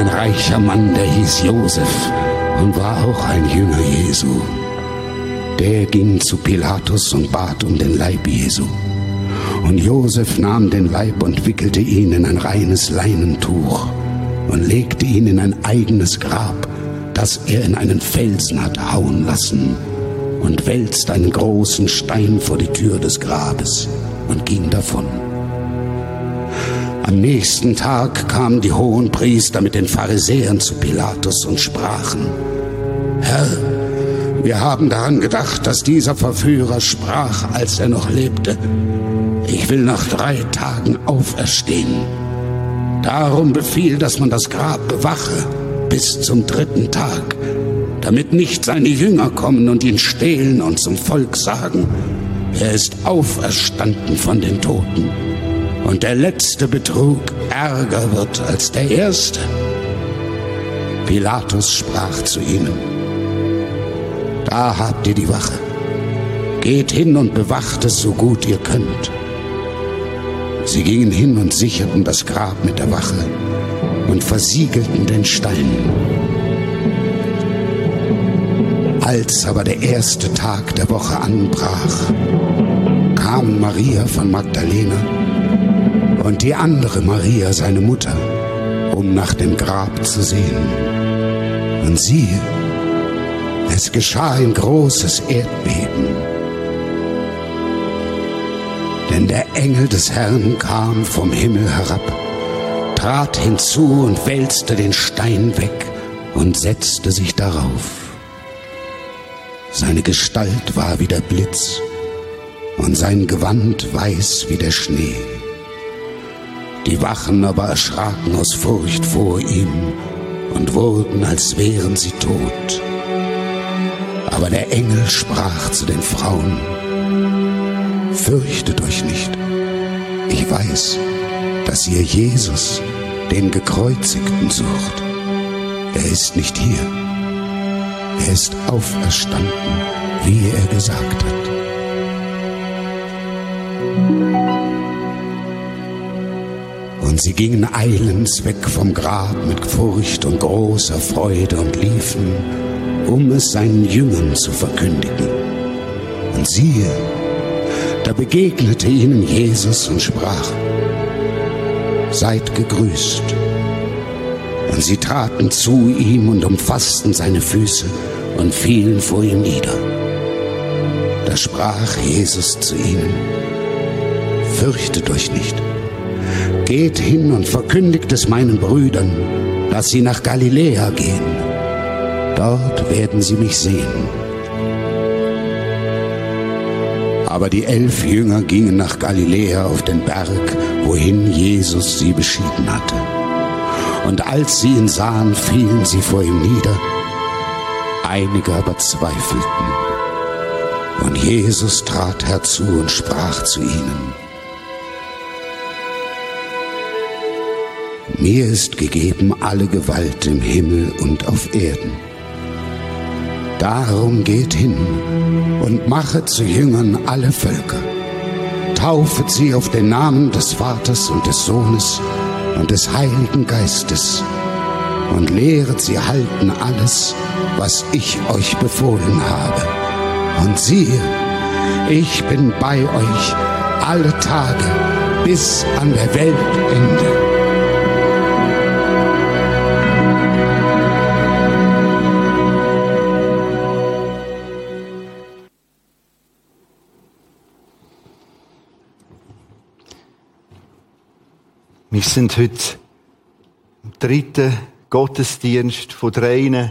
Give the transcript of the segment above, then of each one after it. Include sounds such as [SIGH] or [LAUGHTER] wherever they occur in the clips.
ein reicher Mann, der hieß Josef und war auch ein Jünger Jesu. Der ging zu Pilatus und bat um den Leib Jesu. Und Josef nahm den Leib und wickelte ihn in ein reines Leinentuch und legte ihn in ein eigenes Grab, das er in einen Felsen hat hauen lassen und wälzte einen großen Stein vor die Tür des Grabes und ging davon. Am nächsten Tag kamen die hohen Priester mit den Pharisäern zu Pilatus und sprachen, Herr, wir haben daran gedacht, dass dieser Verführer sprach, als er noch lebte, ich will nach drei Tagen auferstehen. Darum befiehl, dass man das Grab bewache bis zum dritten Tag, damit nicht seine Jünger kommen und ihn stehlen und zum Volk sagen, er ist auferstanden von den Toten. Und der letzte Betrug ärger wird als der erste. Pilatus sprach zu ihnen, da habt ihr die Wache. Geht hin und bewacht es so gut ihr könnt. Sie gingen hin und sicherten das Grab mit der Wache und versiegelten den Stein. Als aber der erste Tag der Woche anbrach, kamen Maria von Magdalena und die andere Maria, seine Mutter, um nach dem Grab zu sehen. Und siehe, es geschah ein großes Erdbeben. Denn der Engel des Herrn kam vom Himmel herab, trat hinzu und wälzte den Stein weg und setzte sich darauf. Seine Gestalt war wie der Blitz und sein Gewand weiß wie der Schnee. Die Wachen aber erschraken aus Furcht vor ihm und wurden, als wären sie tot. Aber der Engel sprach zu den Frauen, Fürchtet euch nicht, ich weiß, dass ihr Jesus, den Gekreuzigten, sucht. Er ist nicht hier, er ist auferstanden, wie er gesagt hat. Sie gingen eilends weg vom Grab mit Furcht und großer Freude und liefen, um es seinen Jüngern zu verkündigen. Und siehe, da begegnete ihnen Jesus und sprach, Seid gegrüßt. Und sie traten zu ihm und umfassten seine Füße und fielen vor ihm nieder. Da sprach Jesus zu ihnen, Fürchtet euch nicht Geht hin und verkündigt es meinen Brüdern, dass sie nach Galiläa gehen. Dort werden sie mich sehen. Aber die elf Jünger gingen nach Galiläa auf den Berg, wohin Jesus sie beschieden hatte. Und als sie ihn sahen, fielen sie vor ihm nieder. Einige aber zweifelten. Und Jesus trat herzu und sprach zu ihnen, Mir ist gegeben alle Gewalt im Himmel und auf Erden. Darum geht hin und machet zu Jüngern alle Völker. Taufet sie auf den Namen des Vaters und des Sohnes und des Heiligen Geistes und lehret sie halten alles, was ich euch befohlen habe. Und siehe, ich bin bei euch alle Tage bis an der Weltende. Wir sind heute im dritten Gottesdienst von dreien.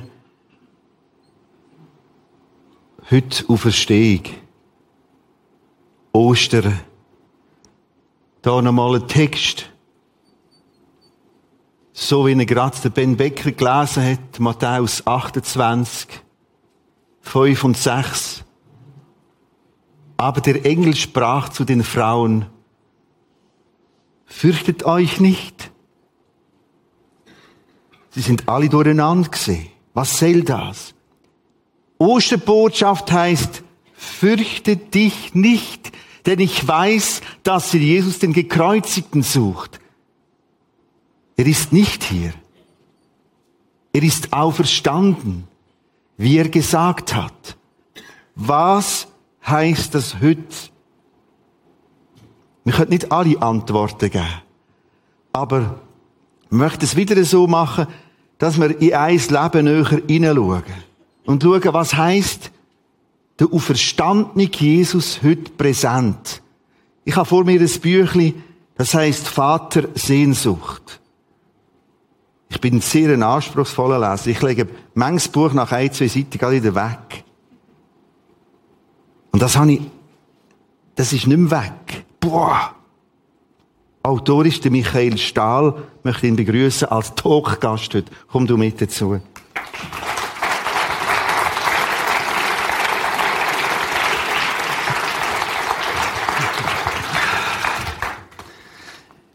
Heute Auferstehung. Ostern. Da nochmal ein Text. So wie ihn gerade der Ben Becker gelesen hat, Matthäus 28, 5 und 6. Aber der Engel sprach zu den Frauen, fürchtet euch nicht. Sie sind alle durcheinander gesehen. Was soll das? Osterbotschaft heißt, fürchte dich nicht, denn ich weiß, dass ihr Jesus den Gekreuzigten sucht. Er ist nicht hier. Er ist auferstanden, wie er gesagt hat. Was heißt das heute? Wir können nicht alle Antworten geben. Aber ich möchte es wieder so machen, dass wir in ein Leben näher hineinschauen. Und schauen, was heißt der auferstandene Jesus heute präsent. Ich habe vor mir ein Büchlein, das heißt Vater Sehnsucht. Ich bin sehr ein anspruchsvoller Leser. Ich lege manches Buch nach ein, zwei Seiten gerade wieder weg. Und das habe ich, das ist nicht mehr weg. Boah! Autor ist der Michael Stahl. Ich möchte ihn begrüßen als Talkgast heute. Komm du mit dazu.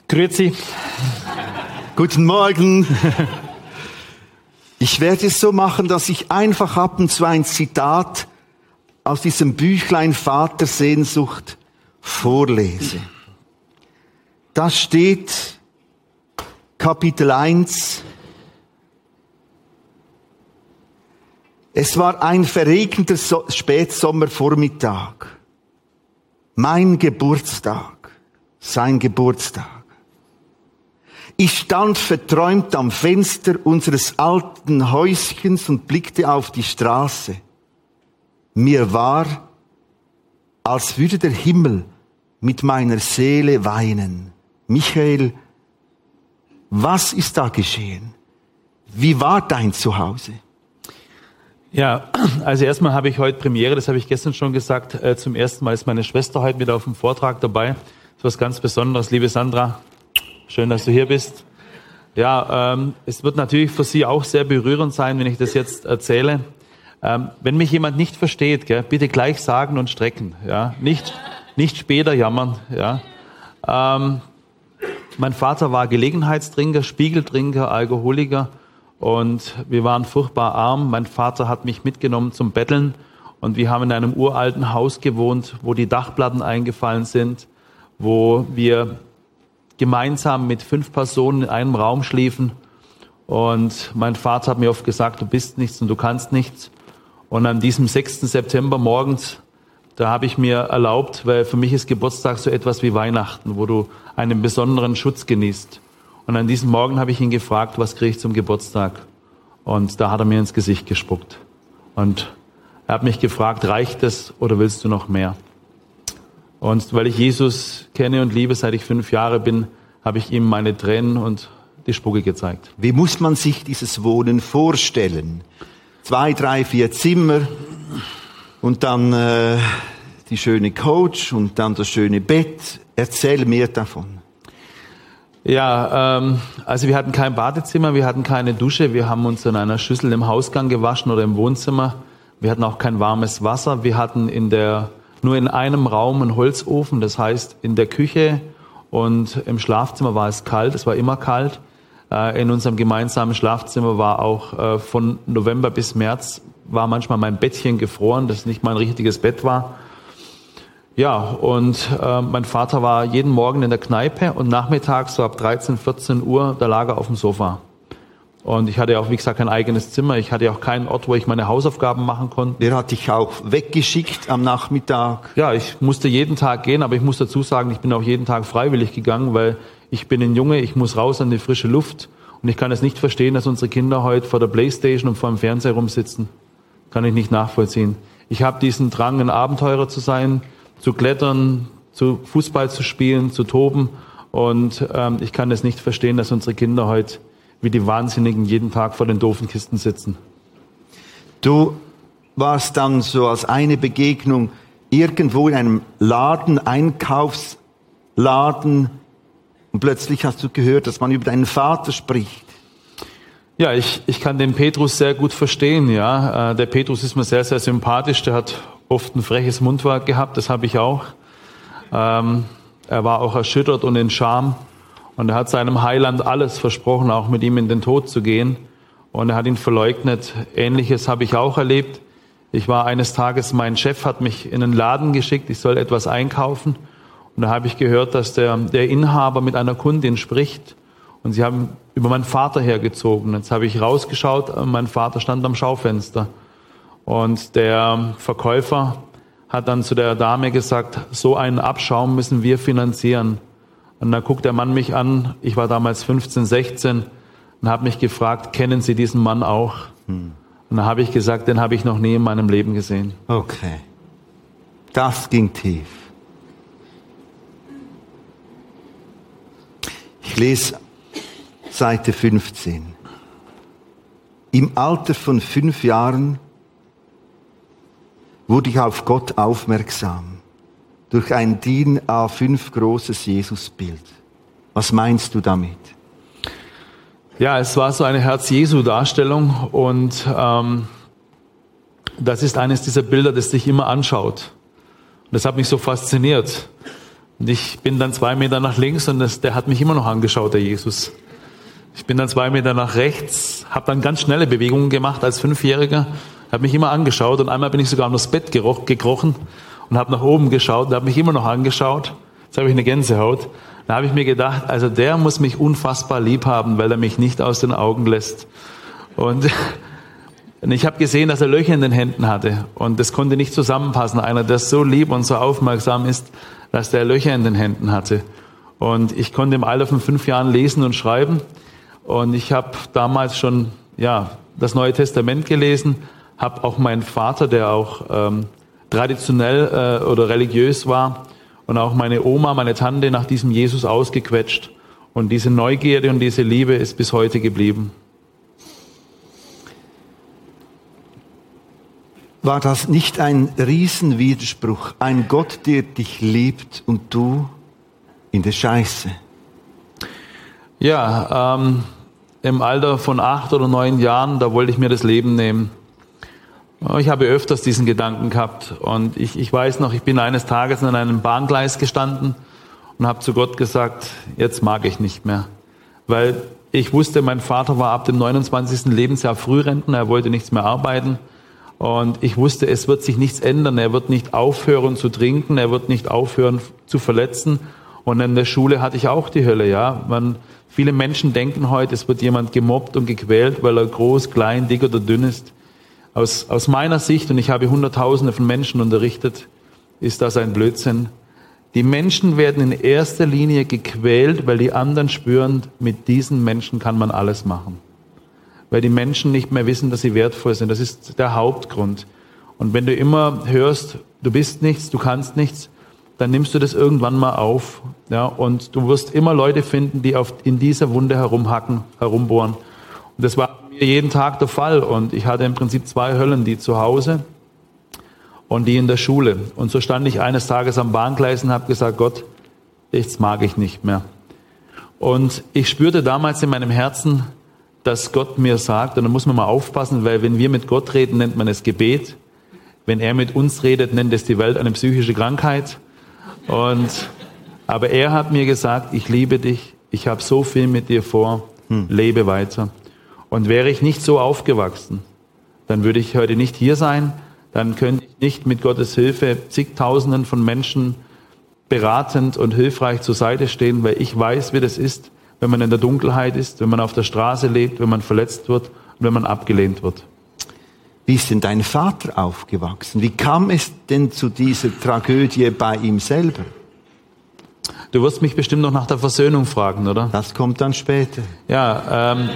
Grüezi. Guten Morgen. Ich werde es so machen, dass ich einfach ab und zu ein Zitat aus diesem Büchlein Vatersehnsucht vorlese. Da steht Kapitel 1. Es war ein verregneter so Spätsommervormittag. Mein Geburtstag. Sein Geburtstag. Ich stand verträumt am Fenster unseres alten Häuschens und blickte auf die Straße. Mir war, als würde der Himmel mit meiner Seele weinen. Michael, was ist da geschehen? Wie war dein Zuhause? Ja, also erstmal habe ich heute Premiere, das habe ich gestern schon gesagt. Äh, zum ersten Mal ist meine Schwester heute wieder auf dem Vortrag dabei. Das ist was ganz Besonderes. Liebe Sandra, Schön, dass du hier bist. Ja, ähm, es wird natürlich für Sie auch sehr berührend sein, wenn ich das jetzt erzähle. Ähm, wenn mich jemand nicht versteht, bitte gleich sagen und strecken. Ja, nicht nicht später jammern. Ja. Ähm, mein Vater war Gelegenheitstrinker, Spiegeltrinker, Alkoholiker und wir waren furchtbar arm. Mein Vater hat mich mitgenommen zum Betteln und wir haben in einem uralten Haus gewohnt, wo die Dachplatten eingefallen sind, wo wir gemeinsam mit fünf Personen in einem Raum schliefen. Und mein Vater hat mir oft gesagt, du bist nichts und du kannst nichts. Und an diesem 6. September morgens, da habe ich mir erlaubt, weil für mich ist Geburtstag so etwas wie Weihnachten, wo du einen besonderen Schutz genießt. Und an diesem Morgen habe ich ihn gefragt, was kriege ich zum Geburtstag? Und da hat er mir ins Gesicht gespuckt. Und er hat mich gefragt, reicht es oder willst du noch mehr? Und weil ich Jesus kenne und liebe, seit ich fünf Jahre bin, habe ich ihm meine Tränen und die Spucke gezeigt. Wie muss man sich dieses Wohnen vorstellen? Zwei, drei, vier Zimmer und dann äh, die schöne Coach und dann das schöne Bett. Erzähl mir davon. Ja, ähm, also wir hatten kein Badezimmer, wir hatten keine Dusche, wir haben uns in einer Schüssel im Hausgang gewaschen oder im Wohnzimmer. Wir hatten auch kein warmes Wasser. Wir hatten in der nur in einem Raum einen Holzofen, das heißt in der Küche und im Schlafzimmer war es kalt, es war immer kalt. Äh, in unserem gemeinsamen Schlafzimmer war auch äh, von November bis März war manchmal mein Bettchen gefroren, das nicht mein richtiges Bett war. Ja, und äh, mein Vater war jeden Morgen in der Kneipe und nachmittags so ab 13, 14 Uhr, da lag er auf dem Sofa. Und ich hatte auch, wie gesagt, kein eigenes Zimmer. Ich hatte auch keinen Ort, wo ich meine Hausaufgaben machen konnte. Der hat dich auch weggeschickt am Nachmittag. Ja, ich musste jeden Tag gehen, aber ich muss dazu sagen, ich bin auch jeden Tag freiwillig gegangen, weil ich bin ein Junge, ich muss raus an die frische Luft. Und ich kann es nicht verstehen, dass unsere Kinder heute vor der Playstation und vor dem Fernseher rumsitzen. Kann ich nicht nachvollziehen. Ich habe diesen Drang, ein Abenteurer zu sein, zu klettern, zu Fußball zu spielen, zu toben. Und ähm, ich kann es nicht verstehen, dass unsere Kinder heute wie die Wahnsinnigen jeden Tag vor den doofen Kisten sitzen. Du warst dann so als eine Begegnung irgendwo in einem Laden, Einkaufsladen, und plötzlich hast du gehört, dass man über deinen Vater spricht. Ja, ich, ich kann den Petrus sehr gut verstehen, ja. Äh, der Petrus ist mir sehr, sehr sympathisch. Der hat oft ein freches Mundwerk gehabt, das habe ich auch. Ähm, er war auch erschüttert und in Scham. Und er hat seinem Heiland alles versprochen, auch mit ihm in den Tod zu gehen. Und er hat ihn verleugnet. Ähnliches habe ich auch erlebt. Ich war eines Tages, mein Chef hat mich in einen Laden geschickt, ich soll etwas einkaufen. Und da habe ich gehört, dass der, der Inhaber mit einer Kundin spricht. Und sie haben über meinen Vater hergezogen. Jetzt habe ich rausgeschaut, und mein Vater stand am Schaufenster. Und der Verkäufer hat dann zu der Dame gesagt, so einen Abschaum müssen wir finanzieren. Und dann guckt der Mann mich an, ich war damals 15, 16, und habe mich gefragt, kennen Sie diesen Mann auch? Hm. Und dann habe ich gesagt, den habe ich noch nie in meinem Leben gesehen. Okay. Das ging tief. Ich lese Seite 15. Im Alter von fünf Jahren wurde ich auf Gott aufmerksam durch ein DIN A5 großes Jesusbild. Was meinst du damit? Ja, es war so eine Herz-Jesu-Darstellung und ähm, das ist eines dieser Bilder, das dich immer anschaut. Und das hat mich so fasziniert. Und ich bin dann zwei Meter nach links und das, der hat mich immer noch angeschaut, der Jesus. Ich bin dann zwei Meter nach rechts, habe dann ganz schnelle Bewegungen gemacht als Fünfjähriger hat mich immer angeschaut und einmal bin ich sogar das Bett gekrochen und habe nach oben geschaut und habe mich immer noch angeschaut. Jetzt habe ich eine Gänsehaut. Da habe ich mir gedacht, also der muss mich unfassbar lieb haben, weil er mich nicht aus den Augen lässt. Und [LAUGHS] ich habe gesehen, dass er Löcher in den Händen hatte und das konnte nicht zusammenpassen. Einer, der so lieb und so aufmerksam ist, dass der Löcher in den Händen hatte. Und ich konnte im Alter von fünf Jahren lesen und schreiben. Und ich habe damals schon ja das Neue Testament gelesen, habe auch meinen Vater, der auch ähm, traditionell äh, oder religiös war, und auch meine Oma, meine Tante nach diesem Jesus ausgequetscht. Und diese Neugierde und diese Liebe ist bis heute geblieben. War das nicht ein Riesenwiderspruch? Ein Gott, der dich liebt und du in der Scheiße? Ja, ähm, im Alter von acht oder neun Jahren, da wollte ich mir das Leben nehmen. Ich habe öfters diesen Gedanken gehabt und ich, ich weiß noch, ich bin eines Tages an einem Bahngleis gestanden und habe zu Gott gesagt, jetzt mag ich nicht mehr. Weil ich wusste, mein Vater war ab dem 29. Lebensjahr Frührenten, er wollte nichts mehr arbeiten. Und ich wusste, es wird sich nichts ändern. Er wird nicht aufhören zu trinken, er wird nicht aufhören zu verletzen. Und in der Schule hatte ich auch die Hölle, ja. Man, viele Menschen denken heute, es wird jemand gemobbt und gequält, weil er groß, klein, dick oder dünn ist. Aus, aus meiner Sicht, und ich habe Hunderttausende von Menschen unterrichtet, ist das ein Blödsinn. Die Menschen werden in erster Linie gequält, weil die anderen spüren, mit diesen Menschen kann man alles machen. Weil die Menschen nicht mehr wissen, dass sie wertvoll sind. Das ist der Hauptgrund. Und wenn du immer hörst, du bist nichts, du kannst nichts, dann nimmst du das irgendwann mal auf. Ja, und du wirst immer Leute finden, die auf, in dieser Wunde herumhacken, herumbohren. Und das war mir jeden Tag der Fall. Und ich hatte im Prinzip zwei Höllen, die zu Hause und die in der Schule. Und so stand ich eines Tages am Bahngleis und habe gesagt, Gott, jetzt mag ich nicht mehr. Und ich spürte damals in meinem Herzen, dass Gott mir sagt, und da muss man mal aufpassen, weil wenn wir mit Gott reden, nennt man es Gebet. Wenn er mit uns redet, nennt es die Welt eine psychische Krankheit. Und, aber er hat mir gesagt, ich liebe dich, ich habe so viel mit dir vor, hm. lebe weiter. Und wäre ich nicht so aufgewachsen, dann würde ich heute nicht hier sein, dann könnte ich nicht mit Gottes Hilfe zigtausenden von Menschen beratend und hilfreich zur Seite stehen, weil ich weiß, wie das ist, wenn man in der Dunkelheit ist, wenn man auf der Straße lebt, wenn man verletzt wird und wenn man abgelehnt wird. Wie ist denn dein Vater aufgewachsen? Wie kam es denn zu dieser Tragödie bei ihm selber? Du wirst mich bestimmt noch nach der Versöhnung fragen, oder? Das kommt dann später. Ja, ähm,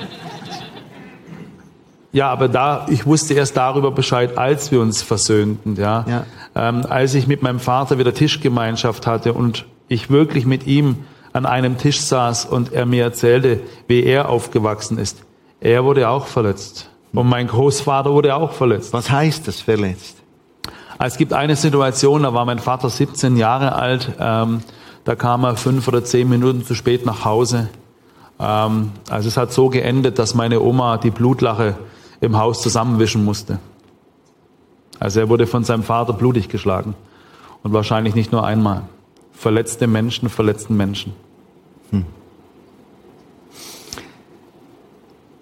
ja, aber da, ich wusste erst darüber Bescheid, als wir uns versöhnten, ja. ja. Ähm, als ich mit meinem Vater wieder Tischgemeinschaft hatte und ich wirklich mit ihm an einem Tisch saß und er mir erzählte, wie er aufgewachsen ist. Er wurde auch verletzt. Und mein Großvater wurde auch verletzt. Was heißt das verletzt? Es gibt eine Situation, da war mein Vater 17 Jahre alt, ähm, da kam er fünf oder zehn Minuten zu spät nach Hause. Ähm, also es hat so geendet, dass meine Oma die Blutlache im Haus zusammenwischen musste. Also er wurde von seinem Vater blutig geschlagen. Und wahrscheinlich nicht nur einmal. Verletzte Menschen, verletzten Menschen. Hm.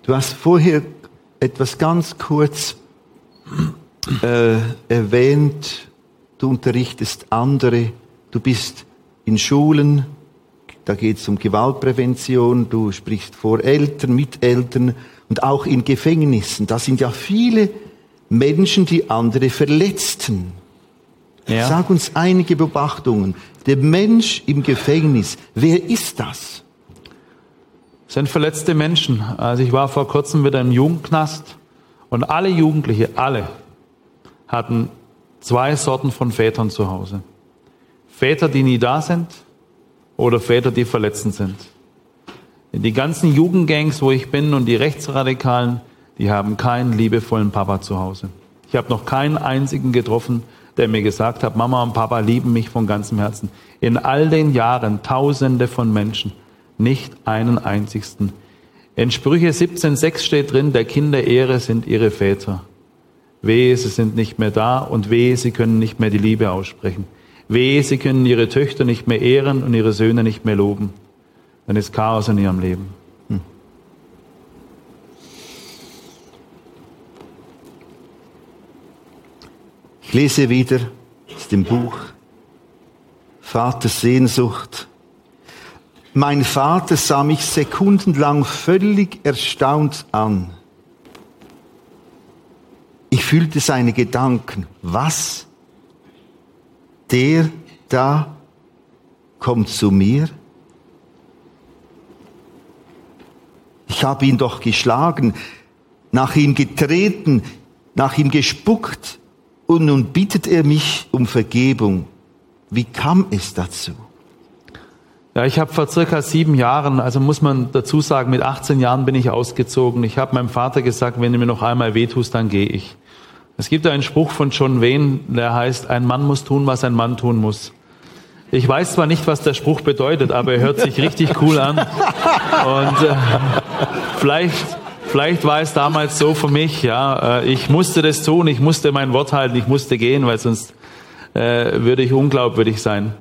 Du hast vorher etwas ganz kurz äh, erwähnt, du unterrichtest andere, du bist in Schulen da geht es um Gewaltprävention, du sprichst vor Eltern, mit Eltern und auch in Gefängnissen. Da sind ja viele Menschen, die andere verletzten. Ja. Sag uns einige Beobachtungen. Der Mensch im Gefängnis, wer ist das? Sind verletzte Menschen. Also ich war vor kurzem wieder im Jugendknast und alle Jugendliche, alle, hatten zwei Sorten von Vätern zu Hause. Väter, die nie da sind oder Väter, die verletzend sind. Die ganzen Jugendgangs, wo ich bin und die Rechtsradikalen, die haben keinen liebevollen Papa zu Hause. Ich habe noch keinen einzigen getroffen, der mir gesagt hat, Mama und Papa lieben mich von ganzem Herzen. In all den Jahren Tausende von Menschen, nicht einen einzigsten. In Sprüche 17,6 steht drin, der Kinder Ehre sind ihre Väter. Wehe, sie sind nicht mehr da und wehe, sie können nicht mehr die Liebe aussprechen. Wehe, sie können ihre Töchter nicht mehr ehren und ihre Söhne nicht mehr loben. Dann ist Chaos in ihrem Leben. Hm. Ich lese wieder aus dem Buch Vaters Sehnsucht. Mein Vater sah mich sekundenlang völlig erstaunt an. Ich fühlte seine Gedanken. Was? Der da kommt zu mir? Ich habe ihn doch geschlagen, nach ihm getreten, nach ihm gespuckt und nun bittet er mich um Vergebung. Wie kam es dazu? Ja, ich habe vor circa sieben Jahren, also muss man dazu sagen, mit 18 Jahren bin ich ausgezogen. Ich habe meinem Vater gesagt, wenn du mir noch einmal wehtust, dann gehe ich. Es gibt einen Spruch von John Wayne, der heißt, ein Mann muss tun, was ein Mann tun muss. Ich weiß zwar nicht, was der Spruch bedeutet, aber er hört sich richtig cool an. Und äh, vielleicht, vielleicht war es damals so für mich, ja, äh, ich musste das tun, ich musste mein Wort halten, ich musste gehen, weil sonst äh, würde ich unglaubwürdig sein.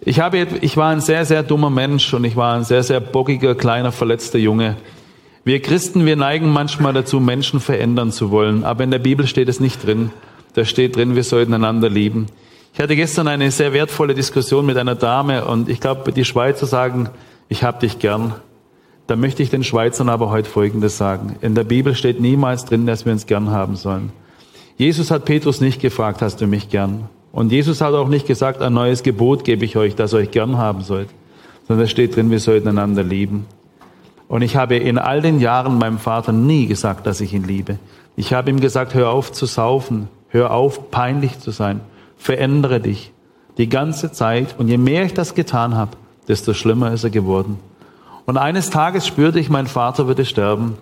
Ich, habe, ich war ein sehr, sehr dummer Mensch und ich war ein sehr, sehr bockiger, kleiner, verletzter Junge. Wir Christen, wir neigen manchmal dazu, Menschen verändern zu wollen, aber in der Bibel steht es nicht drin. Da steht drin, wir sollten einander lieben. Ich hatte gestern eine sehr wertvolle Diskussion mit einer Dame und ich glaube, die Schweizer sagen, ich hab dich gern. Da möchte ich den Schweizern aber heute Folgendes sagen. In der Bibel steht niemals drin, dass wir uns gern haben sollen. Jesus hat Petrus nicht gefragt, hast du mich gern? Und Jesus hat auch nicht gesagt, ein neues Gebot gebe ich euch, ihr euch gern haben sollt. Sondern da steht drin, wir sollten einander lieben. Und ich habe in all den Jahren meinem Vater nie gesagt, dass ich ihn liebe. Ich habe ihm gesagt, hör auf zu saufen, hör auf peinlich zu sein, verändere dich die ganze Zeit. Und je mehr ich das getan habe, desto schlimmer ist er geworden. Und eines Tages spürte ich, mein Vater würde sterben.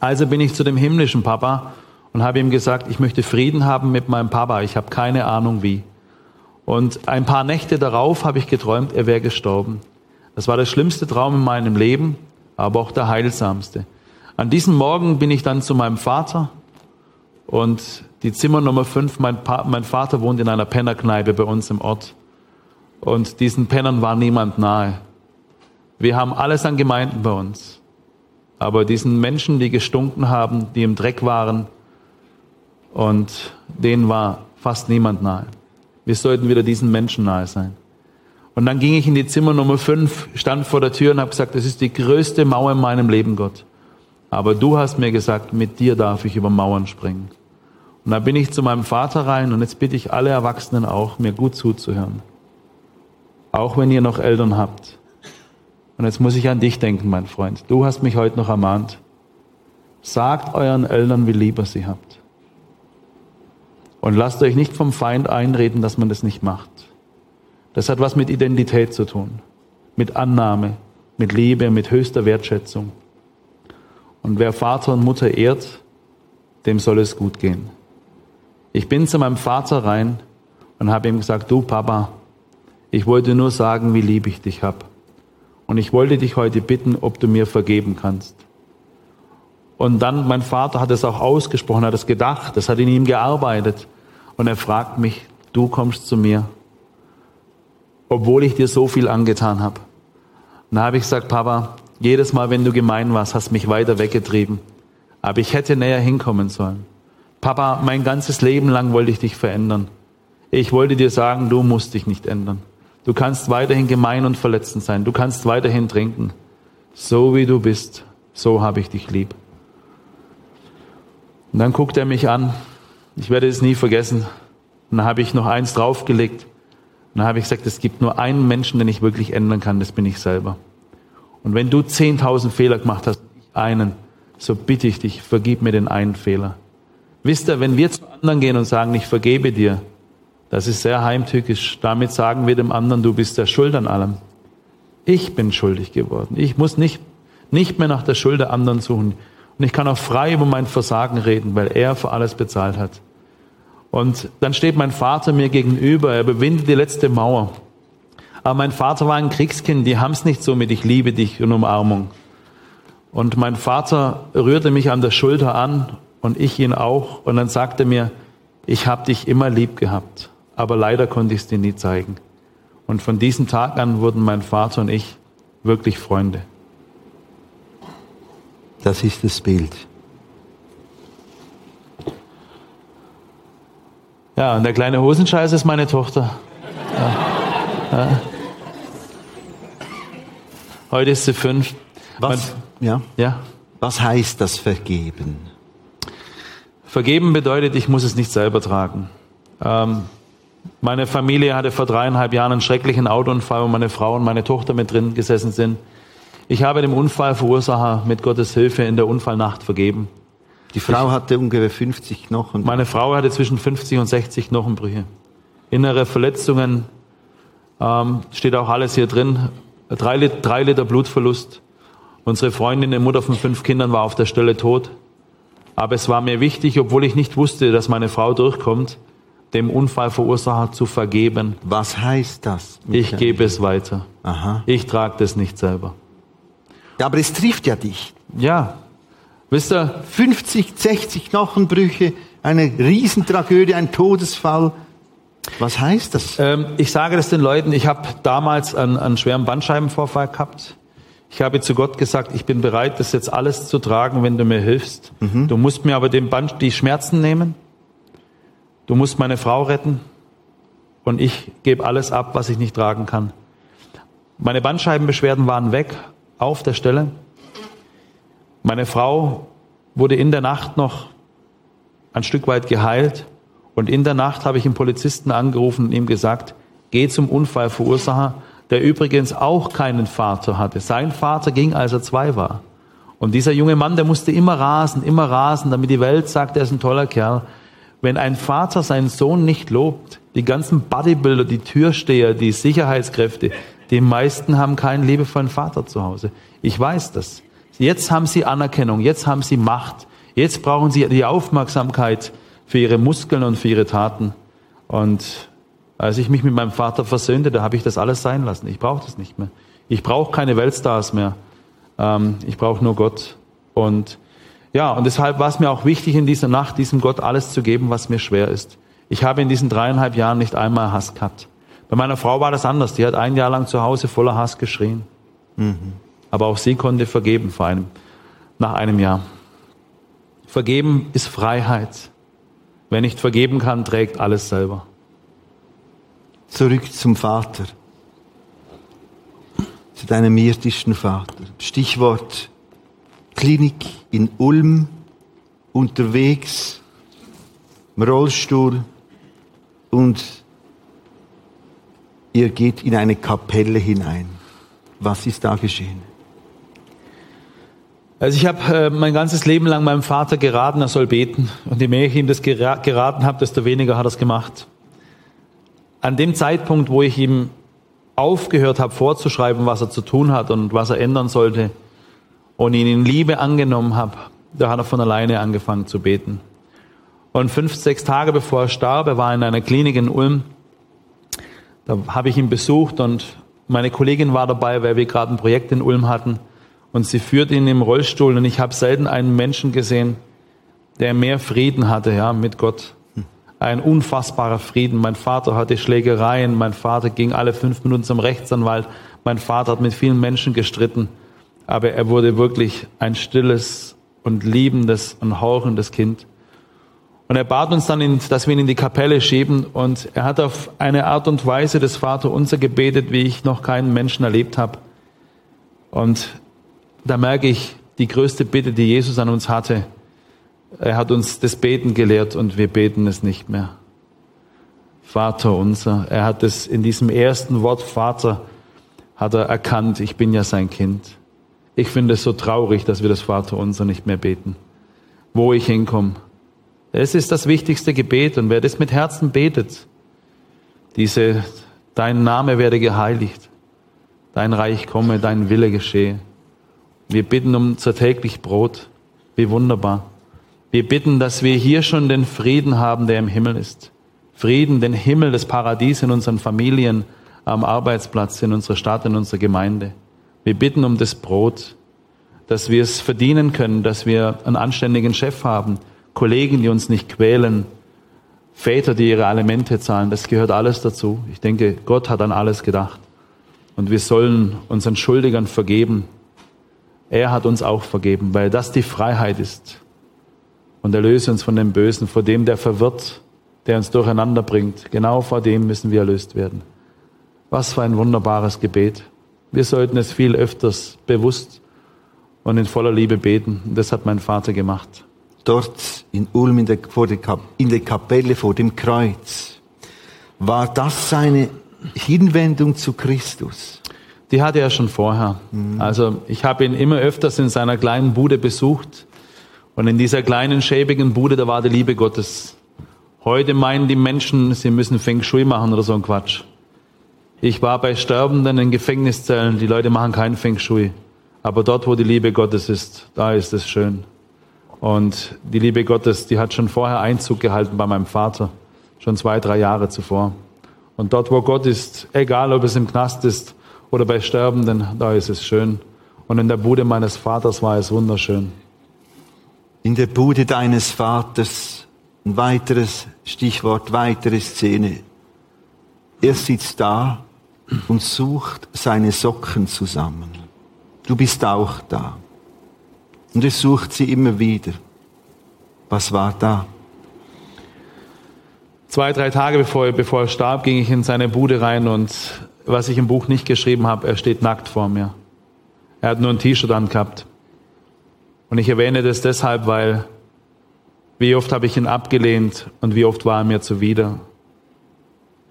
Also bin ich zu dem himmlischen Papa und habe ihm gesagt, ich möchte Frieden haben mit meinem Papa. Ich habe keine Ahnung wie. Und ein paar Nächte darauf habe ich geträumt, er wäre gestorben. Das war der schlimmste Traum in meinem Leben aber auch der heilsamste. An diesem Morgen bin ich dann zu meinem Vater und die Zimmer Nummer 5, mein, mein Vater wohnt in einer Pennerkneipe bei uns im Ort und diesen Pennern war niemand nahe. Wir haben alles an Gemeinden bei uns, aber diesen Menschen, die gestunken haben, die im Dreck waren und denen war fast niemand nahe. Wir sollten wieder diesen Menschen nahe sein. Und dann ging ich in die Zimmer Nummer 5, stand vor der Tür und habe gesagt, das ist die größte Mauer in meinem Leben, Gott. Aber du hast mir gesagt, mit dir darf ich über Mauern springen. Und dann bin ich zu meinem Vater rein und jetzt bitte ich alle Erwachsenen auch, mir gut zuzuhören. Auch wenn ihr noch Eltern habt. Und jetzt muss ich an dich denken, mein Freund. Du hast mich heute noch ermahnt. Sagt euren Eltern, wie lieb ihr sie habt. Und lasst euch nicht vom Feind einreden, dass man das nicht macht. Das hat was mit Identität zu tun, mit Annahme, mit Liebe, mit höchster Wertschätzung. Und wer Vater und Mutter ehrt, dem soll es gut gehen. Ich bin zu meinem Vater rein und habe ihm gesagt, du Papa, ich wollte nur sagen, wie lieb ich dich hab. Und ich wollte dich heute bitten, ob du mir vergeben kannst. Und dann, mein Vater hat es auch ausgesprochen, hat es gedacht, das hat in ihm gearbeitet. Und er fragt mich, du kommst zu mir obwohl ich dir so viel angetan habe. Und da habe ich gesagt, Papa, jedes Mal, wenn du gemein warst, hast mich weiter weggetrieben. Aber ich hätte näher hinkommen sollen. Papa, mein ganzes Leben lang wollte ich dich verändern. Ich wollte dir sagen, du musst dich nicht ändern. Du kannst weiterhin gemein und verletzend sein. Du kannst weiterhin trinken. So wie du bist, so habe ich dich lieb. Und dann guckt er mich an. Ich werde es nie vergessen. Und dann habe ich noch eins draufgelegt. Und dann habe ich gesagt, es gibt nur einen Menschen, den ich wirklich ändern kann, das bin ich selber. Und wenn du 10.000 Fehler gemacht hast, einen, so bitte ich dich, vergib mir den einen Fehler. Wisst ihr, wenn wir zu anderen gehen und sagen, ich vergebe dir, das ist sehr heimtückisch. Damit sagen wir dem anderen, du bist der Schuld an allem. Ich bin schuldig geworden. Ich muss nicht, nicht mehr nach der Schuld der anderen suchen. Und ich kann auch frei über mein Versagen reden, weil er für alles bezahlt hat. Und dann steht mein Vater mir gegenüber, er bewindet die letzte Mauer. Aber mein Vater war ein Kriegskind, die haben es nicht so mit ich liebe dich und Umarmung. Und mein Vater rührte mich an der Schulter an und ich ihn auch. Und dann sagte mir, ich habe dich immer lieb gehabt, aber leider konnte ich es dir nie zeigen. Und von diesem Tag an wurden mein Vater und ich wirklich Freunde. Das ist das Bild. Ja, und der kleine Hosenscheiß ist meine Tochter. Ja. Ja. Heute ist sie fünf. Was, ja? Ja. Was heißt das Vergeben? Vergeben bedeutet, ich muss es nicht selber tragen. Ähm, meine Familie hatte vor dreieinhalb Jahren einen schrecklichen Autounfall, wo meine Frau und meine Tochter mit drin gesessen sind. Ich habe dem Unfallverursacher mit Gottes Hilfe in der Unfallnacht vergeben. Die Frau ich, hatte ungefähr 50 Knochen. Meine Frau hatte zwischen 50 und 60 Knochenbrüche. Innere Verletzungen, ähm, steht auch alles hier drin. Drei, drei Liter Blutverlust. Unsere Freundin, eine Mutter von fünf Kindern, war auf der Stelle tot. Aber es war mir wichtig, obwohl ich nicht wusste, dass meine Frau durchkommt, dem Unfallverursacher zu vergeben. Was heißt das? Michael? Ich gebe es weiter. Aha. Ich trage das nicht selber. Ja, aber es trifft ja dich. Ja. Wisst ihr, 50, 60 Knochenbrüche, eine Riesentragödie, ein Todesfall. Was heißt das? Ähm, ich sage das den Leuten, ich habe damals einen, einen schweren Bandscheibenvorfall gehabt. Ich habe zu Gott gesagt, ich bin bereit, das jetzt alles zu tragen, wenn du mir hilfst. Mhm. Du musst mir aber den Band, die Schmerzen nehmen. Du musst meine Frau retten. Und ich gebe alles ab, was ich nicht tragen kann. Meine Bandscheibenbeschwerden waren weg, auf der Stelle. Meine Frau wurde in der Nacht noch ein Stück weit geheilt. Und in der Nacht habe ich einen Polizisten angerufen und ihm gesagt, geh zum Unfallverursacher, der übrigens auch keinen Vater hatte. Sein Vater ging, als er zwei war. Und dieser junge Mann, der musste immer rasen, immer rasen, damit die Welt sagt, er ist ein toller Kerl. Wenn ein Vater seinen Sohn nicht lobt, die ganzen Bodybuilder, die Türsteher, die Sicherheitskräfte, die meisten haben keinen liebevollen Vater zu Hause. Ich weiß das. Jetzt haben sie Anerkennung, jetzt haben sie Macht, jetzt brauchen sie die Aufmerksamkeit für ihre Muskeln und für ihre Taten. Und als ich mich mit meinem Vater versöhnte, da habe ich das alles sein lassen. Ich brauche das nicht mehr. Ich brauche keine Weltstars mehr. Ähm, ich brauche nur Gott. Und ja, und deshalb war es mir auch wichtig, in dieser Nacht diesem Gott alles zu geben, was mir schwer ist. Ich habe in diesen dreieinhalb Jahren nicht einmal Hass gehabt. Bei meiner Frau war das anders. Die hat ein Jahr lang zu Hause voller Hass geschrien. Mhm. Aber auch sie konnte vergeben vor einem, nach einem Jahr. Vergeben ist Freiheit. Wer nicht vergeben kann, trägt alles selber. Zurück zum Vater. Zu deinem irdischen Vater. Stichwort Klinik in Ulm, unterwegs, im Rollstuhl und ihr geht in eine Kapelle hinein. Was ist da geschehen? Also ich habe äh, mein ganzes Leben lang meinem Vater geraten, er soll beten. Und je mehr ich ihm das geraten habe, desto weniger hat er es gemacht. An dem Zeitpunkt, wo ich ihm aufgehört habe vorzuschreiben, was er zu tun hat und was er ändern sollte, und ihn in Liebe angenommen habe, da hat er von alleine angefangen zu beten. Und fünf, sechs Tage bevor er starb, er war in einer Klinik in Ulm, da habe ich ihn besucht und meine Kollegin war dabei, weil wir gerade ein Projekt in Ulm hatten und sie führt ihn im Rollstuhl und ich habe selten einen Menschen gesehen, der mehr Frieden hatte, ja, mit Gott. Ein unfassbarer Frieden. Mein Vater hatte Schlägereien, mein Vater ging alle fünf Minuten zum Rechtsanwalt, mein Vater hat mit vielen Menschen gestritten, aber er wurde wirklich ein stilles und liebendes und horchendes Kind. Und er bat uns dann, dass wir ihn in die Kapelle schieben. Und er hat auf eine Art und Weise das Vaterunser gebetet, wie ich noch keinen Menschen erlebt habe. Und da merke ich die größte Bitte, die Jesus an uns hatte. Er hat uns das Beten gelehrt und wir beten es nicht mehr. Vater unser. Er hat es in diesem ersten Wort Vater hat er erkannt, ich bin ja sein Kind. Ich finde es so traurig, dass wir das Vater unser nicht mehr beten. Wo ich hinkomme. Es ist das wichtigste Gebet und wer das mit Herzen betet, diese, dein Name werde geheiligt, dein Reich komme, dein Wille geschehe. Wir bitten um unser täglich Brot. Wie wunderbar. Wir bitten, dass wir hier schon den Frieden haben, der im Himmel ist. Frieden, den Himmel, das Paradies in unseren Familien, am Arbeitsplatz, in unserer Stadt, in unserer Gemeinde. Wir bitten um das Brot, dass wir es verdienen können, dass wir einen anständigen Chef haben, Kollegen, die uns nicht quälen, Väter, die ihre Alimente zahlen. Das gehört alles dazu. Ich denke, Gott hat an alles gedacht. Und wir sollen unseren Schuldigern vergeben. Er hat uns auch vergeben, weil das die Freiheit ist. Und erlöse uns von dem Bösen, vor dem, der verwirrt, der uns durcheinander bringt. Genau vor dem müssen wir erlöst werden. Was für ein wunderbares Gebet. Wir sollten es viel öfters bewusst und in voller Liebe beten. Und das hat mein Vater gemacht dort in Ulm in der, der, in der Kapelle vor dem Kreuz, war das seine Hinwendung zu Christus? Die hatte er schon vorher. Mhm. Also ich habe ihn immer öfters in seiner kleinen Bude besucht. Und in dieser kleinen, schäbigen Bude, da war die Liebe Gottes. Heute meinen die Menschen, sie müssen Feng Shui machen oder so ein Quatsch. Ich war bei Sterbenden in Gefängniszellen, die Leute machen keinen Feng Shui. Aber dort, wo die Liebe Gottes ist, da ist es schön. Und die Liebe Gottes, die hat schon vorher Einzug gehalten bei meinem Vater, schon zwei, drei Jahre zuvor. Und dort, wo Gott ist, egal ob es im Knast ist oder bei Sterbenden, da ist es schön. Und in der Bude meines Vaters war es wunderschön. In der Bude deines Vaters, ein weiteres Stichwort, weitere Szene. Er sitzt da und sucht seine Socken zusammen. Du bist auch da. Und es sucht sie immer wieder. Was war da? Zwei, drei Tage bevor, bevor er starb, ging ich in seine Bude rein und was ich im Buch nicht geschrieben habe, er steht nackt vor mir. Er hat nur ein T-Shirt angehabt. Und ich erwähne das deshalb, weil wie oft habe ich ihn abgelehnt und wie oft war er mir zuwider.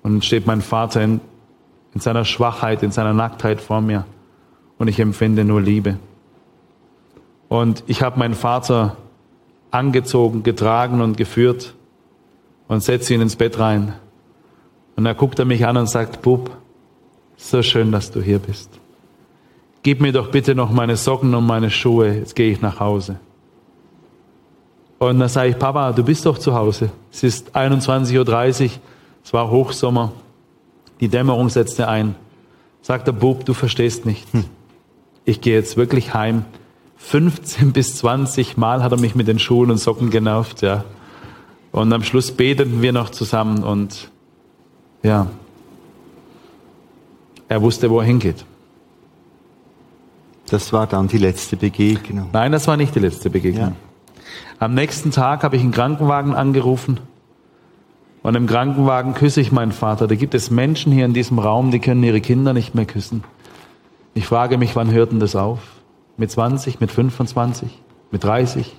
Und steht mein Vater in, in seiner Schwachheit, in seiner Nacktheit vor mir und ich empfinde nur Liebe. Und ich habe meinen Vater angezogen, getragen und geführt und setze ihn ins Bett rein. Und da guckt er mich an und sagt, Bub, so schön, dass du hier bist. Gib mir doch bitte noch meine Socken und meine Schuhe, jetzt gehe ich nach Hause. Und dann sage ich, Papa, du bist doch zu Hause. Es ist 21.30 Uhr, es war Hochsommer, die Dämmerung setzte ein. Sagt der Bub, du verstehst nicht. Hm. Ich gehe jetzt wirklich heim 15 bis 20 Mal hat er mich mit den Schuhen und Socken genervt, ja. Und am Schluss beteten wir noch zusammen und ja, er wusste, wo er hingeht. Das war dann die letzte Begegnung. Nein, das war nicht die letzte Begegnung. Ja. Am nächsten Tag habe ich einen Krankenwagen angerufen und im Krankenwagen küsse ich meinen Vater. Da gibt es Menschen hier in diesem Raum, die können ihre Kinder nicht mehr küssen. Ich frage mich, wann hört denn das auf? Mit 20, mit 25, mit 30.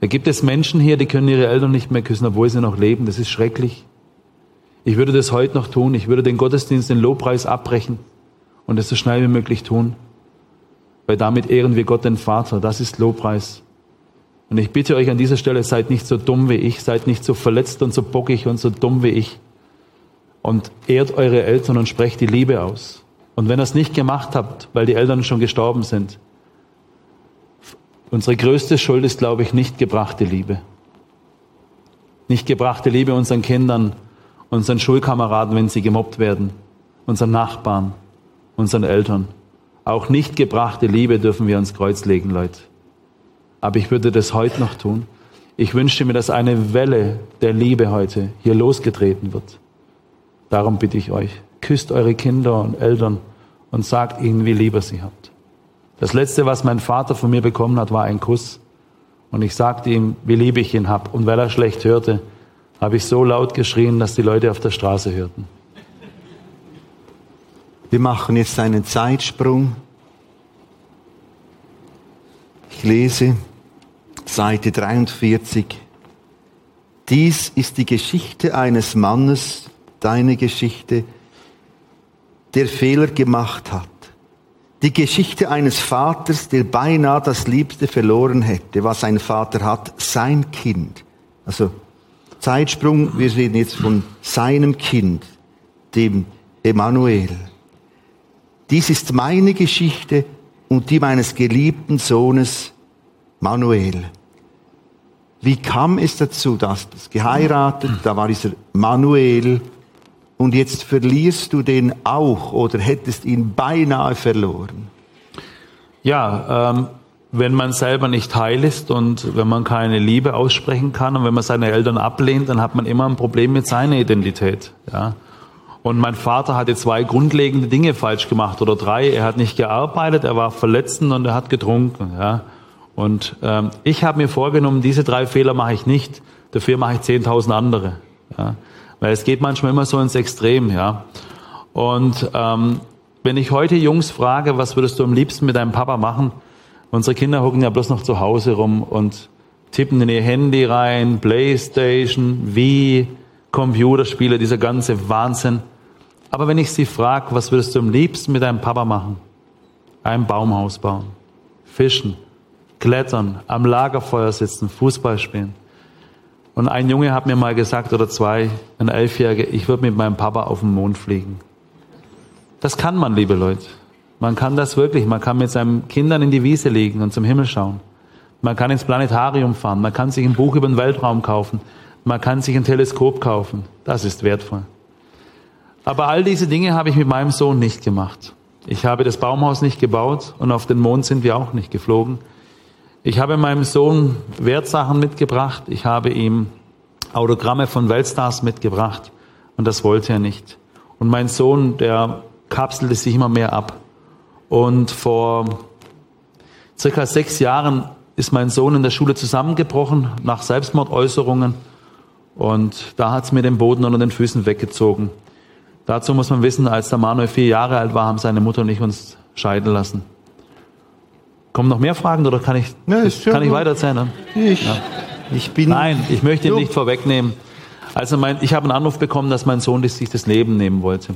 Da gibt es Menschen hier, die können ihre Eltern nicht mehr küssen, obwohl sie noch leben. Das ist schrecklich. Ich würde das heute noch tun. Ich würde den Gottesdienst, den Lobpreis abbrechen und es so schnell wie möglich tun. Weil damit ehren wir Gott den Vater. Das ist Lobpreis. Und ich bitte euch an dieser Stelle, seid nicht so dumm wie ich, seid nicht so verletzt und so bockig und so dumm wie ich. Und ehrt eure Eltern und sprecht die Liebe aus. Und wenn ihr es nicht gemacht habt, weil die Eltern schon gestorben sind, unsere größte Schuld ist, glaube ich, nicht gebrachte Liebe. Nicht gebrachte Liebe unseren Kindern, unseren Schulkameraden, wenn sie gemobbt werden, unseren Nachbarn, unseren Eltern. Auch nicht gebrachte Liebe dürfen wir ans Kreuz legen, Leute. Aber ich würde das heute noch tun. Ich wünsche mir, dass eine Welle der Liebe heute hier losgetreten wird. Darum bitte ich euch küsst eure Kinder und Eltern und sagt ihnen, wie lieb ihr sie habt. Das Letzte, was mein Vater von mir bekommen hat, war ein Kuss. Und ich sagte ihm, wie lieb ich ihn hab. Und weil er schlecht hörte, habe ich so laut geschrien, dass die Leute auf der Straße hörten. Wir machen jetzt einen Zeitsprung. Ich lese Seite 43. Dies ist die Geschichte eines Mannes, deine Geschichte, der Fehler gemacht hat. Die Geschichte eines Vaters, der beinahe das Liebste verloren hätte, was ein Vater hat, sein Kind. Also Zeitsprung, wir reden jetzt von seinem Kind, dem Emanuel. Dies ist meine Geschichte und die meines geliebten Sohnes Manuel. Wie kam es dazu, dass du geheiratet, da war dieser Manuel, und jetzt verlierst du den auch oder hättest ihn beinahe verloren? Ja, ähm, wenn man selber nicht heil ist und wenn man keine Liebe aussprechen kann und wenn man seine Eltern ablehnt, dann hat man immer ein Problem mit seiner Identität. Ja. Und mein Vater hatte zwei grundlegende Dinge falsch gemacht oder drei. Er hat nicht gearbeitet, er war verletzend und er hat getrunken. Ja. Und ähm, ich habe mir vorgenommen, diese drei Fehler mache ich nicht. Dafür mache ich 10.000 andere. Ja. Weil es geht manchmal immer so ins Extrem, ja. Und ähm, wenn ich heute Jungs frage, was würdest du am liebsten mit deinem Papa machen? Unsere Kinder hocken ja bloß noch zu Hause rum und tippen in ihr Handy rein, Playstation, wie, Computerspiele, dieser ganze Wahnsinn. Aber wenn ich sie frage, was würdest du am liebsten mit deinem Papa machen? Ein Baumhaus bauen, fischen, klettern, am Lagerfeuer sitzen, Fußball spielen. Und ein Junge hat mir mal gesagt, oder zwei, ein Elfjähriger, ich würde mit meinem Papa auf den Mond fliegen. Das kann man, liebe Leute. Man kann das wirklich. Man kann mit seinen Kindern in die Wiese liegen und zum Himmel schauen. Man kann ins Planetarium fahren. Man kann sich ein Buch über den Weltraum kaufen. Man kann sich ein Teleskop kaufen. Das ist wertvoll. Aber all diese Dinge habe ich mit meinem Sohn nicht gemacht. Ich habe das Baumhaus nicht gebaut und auf den Mond sind wir auch nicht geflogen. Ich habe meinem Sohn Wertsachen mitgebracht. Ich habe ihm Autogramme von Weltstars mitgebracht. Und das wollte er nicht. Und mein Sohn, der kapselte sich immer mehr ab. Und vor circa sechs Jahren ist mein Sohn in der Schule zusammengebrochen nach Selbstmordäußerungen. Und da hat es mir den Boden unter den Füßen weggezogen. Dazu muss man wissen, als der Manuel vier Jahre alt war, haben seine Mutter und ich uns scheiden lassen. Kommen noch mehr Fragen oder kann ich, ja, kann ich weitererzählen? Ne? Ich, ja. ich bin. Nein, ich möchte ihn nicht vorwegnehmen. Also mein, ich habe einen Anruf bekommen, dass mein Sohn sich das Leben nehmen wollte.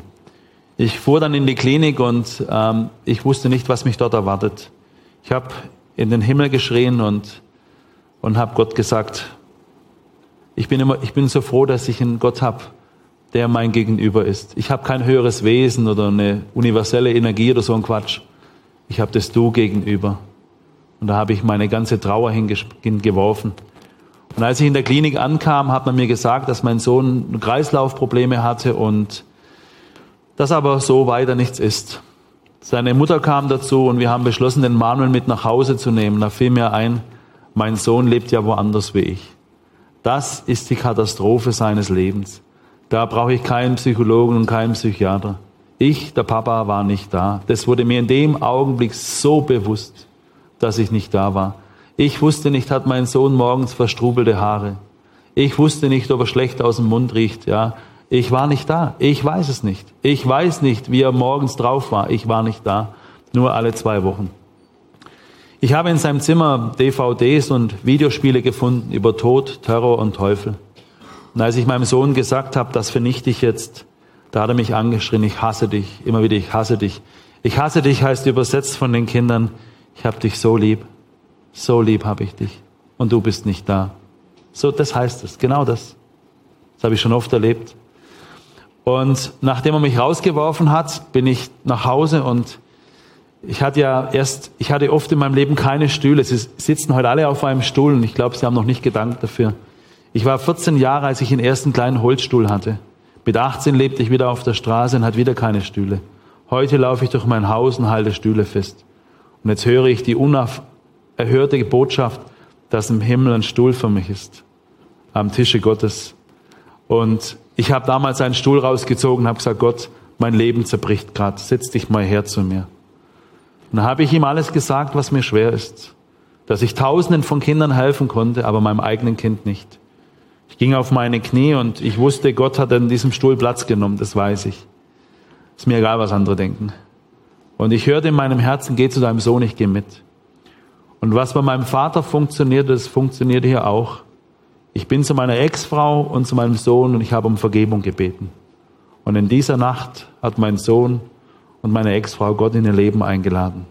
Ich fuhr dann in die Klinik und ähm, ich wusste nicht, was mich dort erwartet. Ich habe in den Himmel geschrien und, und habe Gott gesagt, ich bin, immer, ich bin so froh, dass ich einen Gott habe, der mein Gegenüber ist. Ich habe kein höheres Wesen oder eine universelle Energie oder so ein Quatsch. Ich habe das Du gegenüber. Und da habe ich meine ganze Trauer hingeworfen. Und als ich in der Klinik ankam, hat man mir gesagt, dass mein Sohn Kreislaufprobleme hatte und das aber so weiter nichts ist. Seine Mutter kam dazu und wir haben beschlossen, den Manuel mit nach Hause zu nehmen. Da fiel mir ein, mein Sohn lebt ja woanders wie ich. Das ist die Katastrophe seines Lebens. Da brauche ich keinen Psychologen und keinen Psychiater. Ich, der Papa, war nicht da. Das wurde mir in dem Augenblick so bewusst dass ich nicht da war. Ich wusste nicht, hat mein Sohn morgens verstrubelte Haare. Ich wusste nicht, ob er schlecht aus dem Mund riecht, ja. Ich war nicht da. Ich weiß es nicht. Ich weiß nicht, wie er morgens drauf war. Ich war nicht da. Nur alle zwei Wochen. Ich habe in seinem Zimmer DVDs und Videospiele gefunden über Tod, Terror und Teufel. Und als ich meinem Sohn gesagt habe, das vernichte ich jetzt, da hat er mich angeschrien, ich hasse dich, immer wieder, ich hasse dich. Ich hasse dich heißt übersetzt von den Kindern, ich habe dich so lieb, so lieb habe ich dich und du bist nicht da. So, das heißt es, genau das. Das habe ich schon oft erlebt. Und nachdem er mich rausgeworfen hat, bin ich nach Hause und ich hatte ja erst, ich hatte oft in meinem Leben keine Stühle. Sie sitzen heute alle auf einem Stuhl und ich glaube, sie haben noch nicht gedankt dafür. Ich war 14 Jahre, als ich den ersten kleinen Holzstuhl hatte. Mit 18 lebte ich wieder auf der Straße und hatte wieder keine Stühle. Heute laufe ich durch mein Haus und halte Stühle fest. Und jetzt höre ich die unerhörte Botschaft, dass im Himmel ein Stuhl für mich ist, am Tische Gottes. Und ich habe damals einen Stuhl rausgezogen und habe gesagt, Gott, mein Leben zerbricht gerade, setz dich mal her zu mir. Und dann habe ich ihm alles gesagt, was mir schwer ist. dass ich Tausenden von Kindern helfen konnte, aber meinem eigenen Kind nicht. Ich ging auf meine Knie und ich wusste, Gott hat in diesem Stuhl Platz genommen, das weiß ich. Ist mir egal, was andere denken. Und ich hörte in meinem Herzen, geh zu deinem Sohn, ich gehe mit. Und was bei meinem Vater funktioniert, das funktioniert hier auch. Ich bin zu meiner Ex-Frau und zu meinem Sohn und ich habe um Vergebung gebeten. Und in dieser Nacht hat mein Sohn und meine Ex-Frau Gott in ihr Leben eingeladen.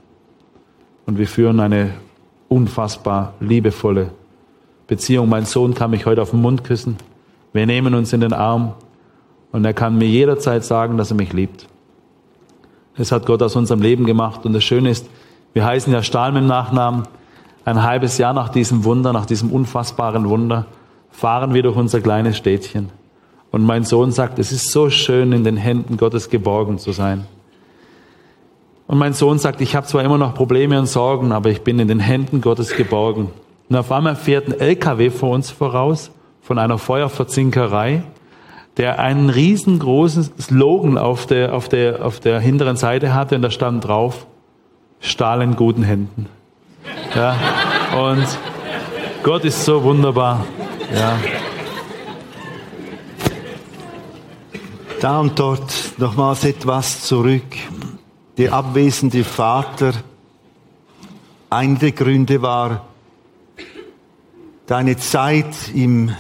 Und wir führen eine unfassbar liebevolle Beziehung. Mein Sohn kann mich heute auf den Mund küssen. Wir nehmen uns in den Arm und er kann mir jederzeit sagen, dass er mich liebt. Das hat Gott aus unserem Leben gemacht. Und das Schöne ist, wir heißen ja Stahl mit dem Nachnamen. Ein halbes Jahr nach diesem Wunder, nach diesem unfassbaren Wunder, fahren wir durch unser kleines Städtchen. Und mein Sohn sagt, es ist so schön, in den Händen Gottes geborgen zu sein. Und mein Sohn sagt, ich habe zwar immer noch Probleme und Sorgen, aber ich bin in den Händen Gottes geborgen. Und auf einmal fährt ein LKW vor uns voraus von einer Feuerverzinkerei der einen riesengroßen Slogan auf der, auf der, auf der hinteren Seite hatte und da stand drauf, Stahl in guten Händen. Ja, und Gott ist so wunderbar. Ja. Da und dort nochmals etwas zurück. Der abwesende Vater, einer der Gründe war deine Zeit im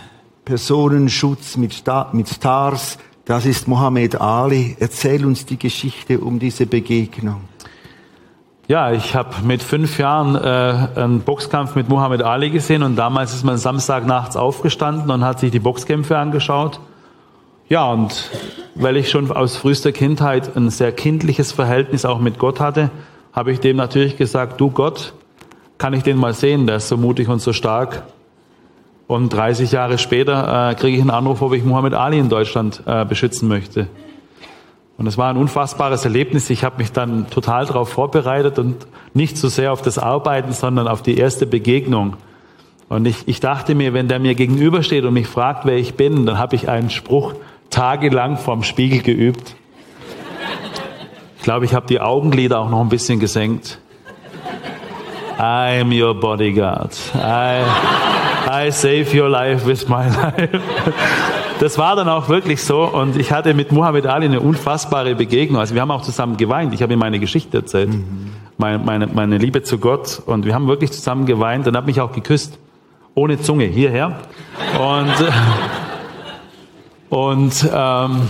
Personenschutz mit, mit Stars. Das ist Mohammed Ali. Erzähl uns die Geschichte um diese Begegnung. Ja, ich habe mit fünf Jahren äh, einen Boxkampf mit Muhammad Ali gesehen und damals ist man Samstag nachts aufgestanden und hat sich die Boxkämpfe angeschaut. Ja, und weil ich schon aus frühester Kindheit ein sehr kindliches Verhältnis auch mit Gott hatte, habe ich dem natürlich gesagt, du Gott, kann ich den mal sehen, der ist so mutig und so stark. Und 30 Jahre später äh, kriege ich einen Anruf, ob ich Muhammad Ali in Deutschland äh, beschützen möchte. Und es war ein unfassbares Erlebnis. Ich habe mich dann total darauf vorbereitet und nicht so sehr auf das Arbeiten, sondern auf die erste Begegnung. Und ich, ich dachte mir, wenn der mir gegenübersteht und mich fragt, wer ich bin, dann habe ich einen Spruch tagelang vorm Spiegel geübt. Ich glaube, ich habe die Augenlider auch noch ein bisschen gesenkt. I'm your bodyguard. I I save your life with my [LAUGHS] life. Das war dann auch wirklich so und ich hatte mit Muhammad Ali eine unfassbare Begegnung. Also wir haben auch zusammen geweint. Ich habe ihm meine Geschichte erzählt, mhm. meine, meine, meine Liebe zu Gott und wir haben wirklich zusammen geweint und hat mich auch geküsst. Ohne Zunge, hierher. Und, und ähm,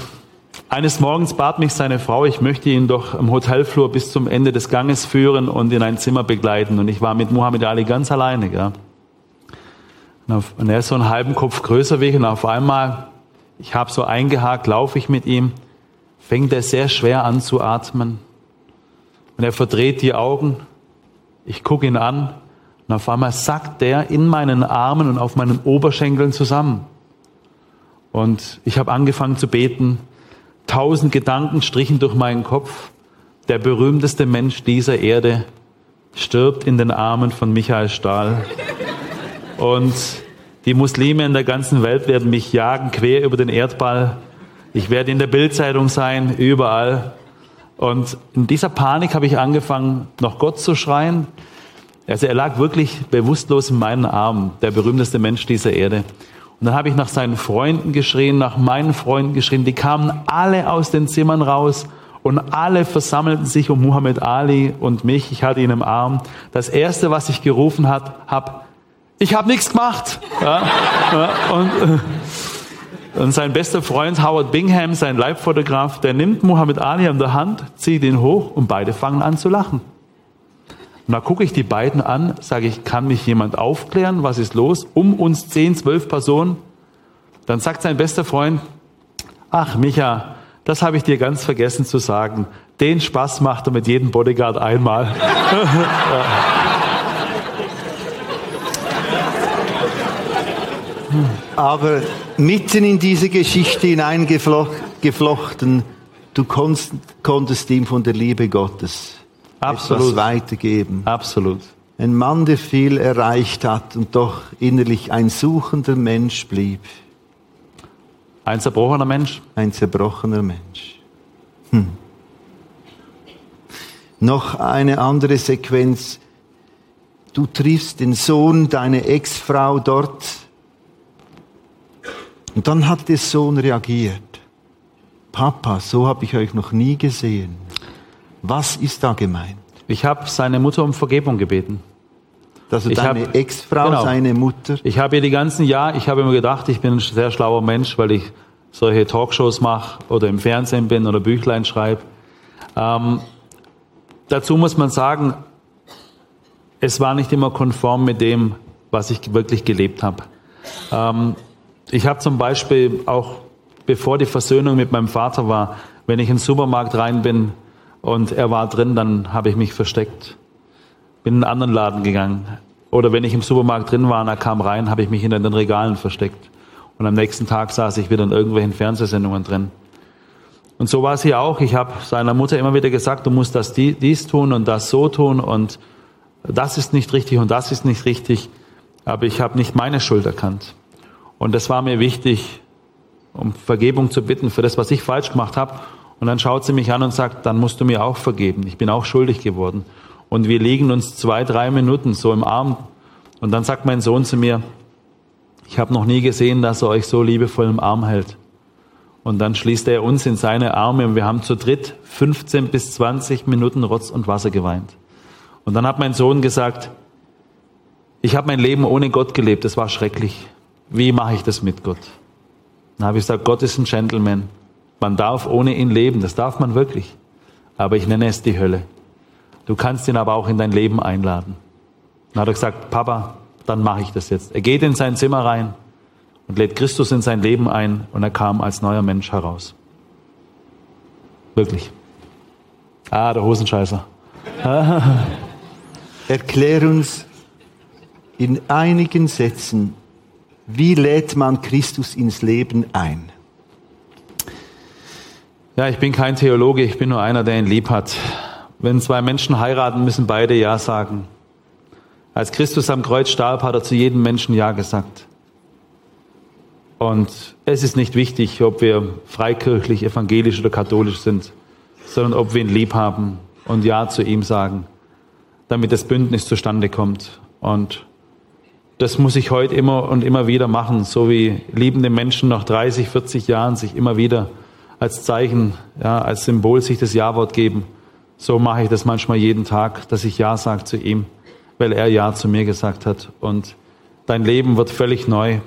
eines Morgens bat mich seine Frau, ich möchte ihn doch am Hotelflur bis zum Ende des Ganges führen und in ein Zimmer begleiten. Und ich war mit Muhammad Ali ganz alleine. Gell? Und er ist so einen halben Kopf größer wie ich und auf einmal, ich habe so eingehakt, laufe ich mit ihm, fängt er sehr schwer an zu atmen. Und er verdreht die Augen, ich gucke ihn an und auf einmal sackt der in meinen Armen und auf meinen Oberschenkeln zusammen. Und ich habe angefangen zu beten, tausend Gedanken strichen durch meinen Kopf. Der berühmteste Mensch dieser Erde stirbt in den Armen von Michael Stahl. Und die Muslime in der ganzen Welt werden mich jagen, quer über den Erdball. Ich werde in der Bildzeitung sein, überall. Und in dieser Panik habe ich angefangen, noch Gott zu schreien. Also er lag wirklich bewusstlos in meinen Armen, der berühmteste Mensch dieser Erde. Und dann habe ich nach seinen Freunden geschrien, nach meinen Freunden geschrien. Die kamen alle aus den Zimmern raus und alle versammelten sich um Muhammad Ali und mich. Ich hatte ihn im Arm. Das erste, was ich gerufen habe, ich habe nichts gemacht. Ja, ja, und, äh, und sein bester Freund Howard Bingham, sein Leibfotograf, der nimmt Muhammad Ali an der Hand, zieht ihn hoch und beide fangen an zu lachen. Und da gucke ich die beiden an, sage ich, kann mich jemand aufklären, was ist los? Um uns zehn, zwölf Personen. Dann sagt sein bester Freund, ach Micha, das habe ich dir ganz vergessen zu sagen. Den Spaß macht er mit jedem Bodyguard einmal. [LAUGHS] Aber mitten in diese Geschichte hineingeflochten, du konntest, konntest ihm von der Liebe Gottes Absolut. etwas weitergeben. Absolut. Ein Mann, der viel erreicht hat und doch innerlich ein suchender Mensch blieb. Ein zerbrochener Mensch? Ein zerbrochener Mensch. Hm. Noch eine andere Sequenz. du triffst den Sohn deiner Ex-Frau dort. Und dann hat der Sohn reagiert. Papa, so habe ich euch noch nie gesehen. Was ist da gemeint? Ich habe seine Mutter um Vergebung gebeten. Also Ich deine Ex-Frau, genau. seine Mutter. Ich habe ihr die ganzen Jahre, ich habe immer gedacht, ich bin ein sehr schlauer Mensch, weil ich solche Talkshows mache oder im Fernsehen bin oder Büchlein schreibe. Ähm, dazu muss man sagen, es war nicht immer konform mit dem, was ich wirklich gelebt habe. Ähm, ich habe zum Beispiel auch, bevor die Versöhnung mit meinem Vater war, wenn ich in den Supermarkt rein bin und er war drin, dann habe ich mich versteckt bin in einen anderen Laden gegangen. Oder wenn ich im Supermarkt drin war und er kam rein, habe ich mich hinter den Regalen versteckt. Und am nächsten Tag saß ich wieder in irgendwelchen Fernsehsendungen drin. Und so war es hier auch. Ich habe seiner Mutter immer wieder gesagt, du musst das die- dies tun und das so tun und das ist nicht richtig und das ist nicht richtig. Aber ich habe nicht meine Schuld erkannt. Und das war mir wichtig, um Vergebung zu bitten für das, was ich falsch gemacht habe. Und dann schaut sie mich an und sagt, dann musst du mir auch vergeben. Ich bin auch schuldig geworden. Und wir liegen uns zwei, drei Minuten so im Arm. Und dann sagt mein Sohn zu mir, ich habe noch nie gesehen, dass er euch so liebevoll im Arm hält. Und dann schließt er uns in seine Arme und wir haben zu dritt 15 bis 20 Minuten Rotz und Wasser geweint. Und dann hat mein Sohn gesagt, ich habe mein Leben ohne Gott gelebt, das war schrecklich. Wie mache ich das mit Gott? Dann habe ich gesagt, Gott ist ein Gentleman. Man darf ohne ihn leben, das darf man wirklich. Aber ich nenne es die Hölle. Du kannst ihn aber auch in dein Leben einladen. Dann hat er gesagt, Papa, dann mache ich das jetzt. Er geht in sein Zimmer rein und lädt Christus in sein Leben ein und er kam als neuer Mensch heraus. Wirklich. Ah, der Hosenscheißer. Erklär uns in einigen Sätzen, wie lädt man Christus ins Leben ein? Ja, ich bin kein Theologe, ich bin nur einer, der ihn lieb hat. Wenn zwei Menschen heiraten, müssen beide Ja sagen. Als Christus am Kreuz starb, hat er zu jedem Menschen Ja gesagt. Und es ist nicht wichtig, ob wir freikirchlich, evangelisch oder katholisch sind, sondern ob wir ihn lieb haben und Ja zu ihm sagen, damit das Bündnis zustande kommt. Und das muss ich heute immer und immer wieder machen, so wie liebende Menschen nach 30, 40 Jahren sich immer wieder als Zeichen, ja, als Symbol sich das Ja-Wort geben. So mache ich das manchmal jeden Tag, dass ich Ja sage zu ihm, weil er Ja zu mir gesagt hat. Und dein Leben wird völlig neu.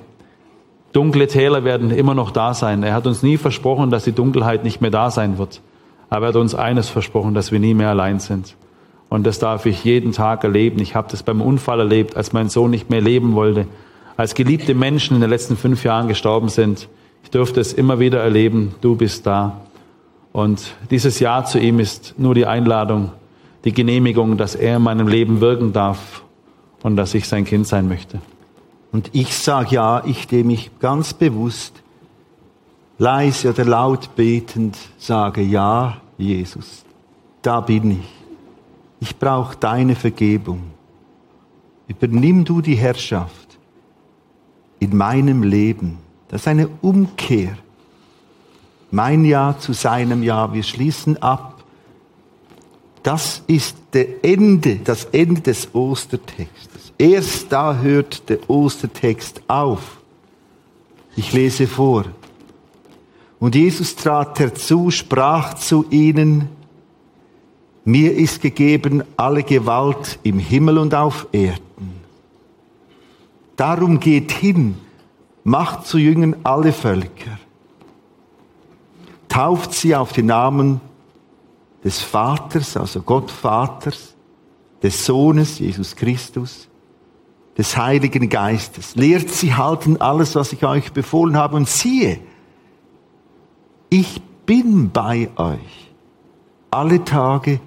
Dunkle Täler werden immer noch da sein. Er hat uns nie versprochen, dass die Dunkelheit nicht mehr da sein wird. Aber er hat uns eines versprochen, dass wir nie mehr allein sind. Und das darf ich jeden Tag erleben. Ich habe das beim Unfall erlebt, als mein Sohn nicht mehr leben wollte, als geliebte Menschen in den letzten fünf Jahren gestorben sind. Ich durfte es immer wieder erleben. Du bist da. Und dieses Ja zu ihm ist nur die Einladung, die Genehmigung, dass er in meinem Leben wirken darf und dass ich sein Kind sein möchte. Und ich sage ja, ich, dem ich ganz bewusst, leise oder laut betend sage, ja, Jesus, da bin ich. Ich brauche deine Vergebung. Übernimm du die Herrschaft in meinem Leben. Das ist eine Umkehr. Mein Ja zu seinem Ja. Wir schließen ab. Das ist der Ende, das Ende des Ostertextes. Erst da hört der Ostertext auf. Ich lese vor. Und Jesus trat herzu, sprach zu ihnen, mir ist gegeben alle Gewalt im Himmel und auf Erden. Darum geht hin, macht zu Jüngern alle Völker, tauft sie auf den Namen des Vaters, also Gott Vaters, des Sohnes, Jesus Christus, des Heiligen Geistes. Lehrt sie halten alles, was ich euch befohlen habe und siehe, ich bin bei euch alle Tage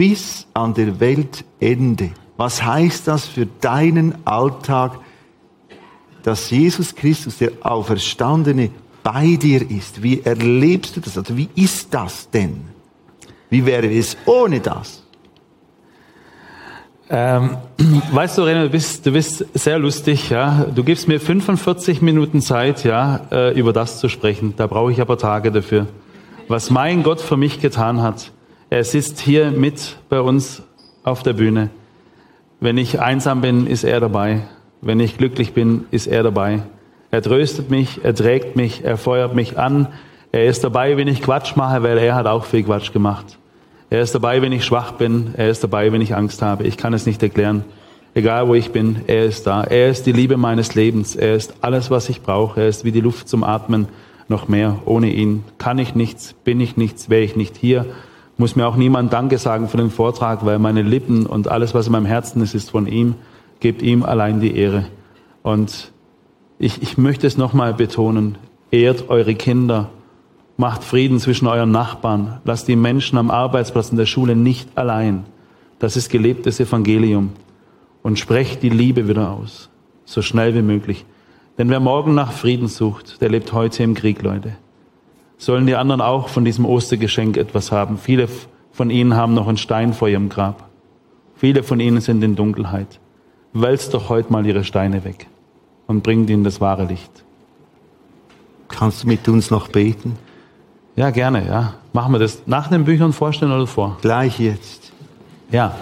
bis an der Weltende. Was heißt das für deinen Alltag, dass Jesus Christus, der Auferstandene, bei dir ist? Wie erlebst du das? Also wie ist das denn? Wie wäre es ohne das? Ähm, weißt du, René, du bist, du bist sehr lustig, ja. Du gibst mir 45 Minuten Zeit, ja, äh, über das zu sprechen. Da brauche ich aber Tage dafür. Was mein Gott für mich getan hat. Er sitzt hier mit bei uns auf der Bühne. Wenn ich einsam bin, ist er dabei. Wenn ich glücklich bin, ist er dabei. Er tröstet mich, er trägt mich, er feuert mich an. Er ist dabei, wenn ich Quatsch mache, weil er hat auch viel Quatsch gemacht. Er ist dabei, wenn ich schwach bin. Er ist dabei, wenn ich Angst habe. Ich kann es nicht erklären. Egal wo ich bin, er ist da. Er ist die Liebe meines Lebens. Er ist alles, was ich brauche. Er ist wie die Luft zum Atmen. Noch mehr. Ohne ihn kann ich nichts, bin ich nichts, wäre ich nicht hier. Muss mir auch niemand Danke sagen für den Vortrag, weil meine Lippen und alles, was in meinem Herzen ist, ist von ihm. Gebt ihm allein die Ehre. Und ich, ich möchte es nochmal betonen. Ehrt eure Kinder Macht Frieden zwischen euren Nachbarn. Lasst die Menschen am Arbeitsplatz in der Schule nicht allein. Das ist gelebtes Evangelium. Und sprecht die Liebe wieder aus. So schnell wie möglich. Denn wer morgen nach Frieden sucht, der lebt heute im Krieg, Leute. Sollen die anderen auch von diesem Ostergeschenk etwas haben? Viele von ihnen haben noch einen Stein vor ihrem Grab. Viele von ihnen sind in Dunkelheit. Wälzt doch heute mal ihre Steine weg und bringt ihnen das wahre Licht. Kannst du mit uns noch beten? Ja, gerne, ja. Machen wir das nach den Büchern vorstellen oder vor? Gleich jetzt. Ja.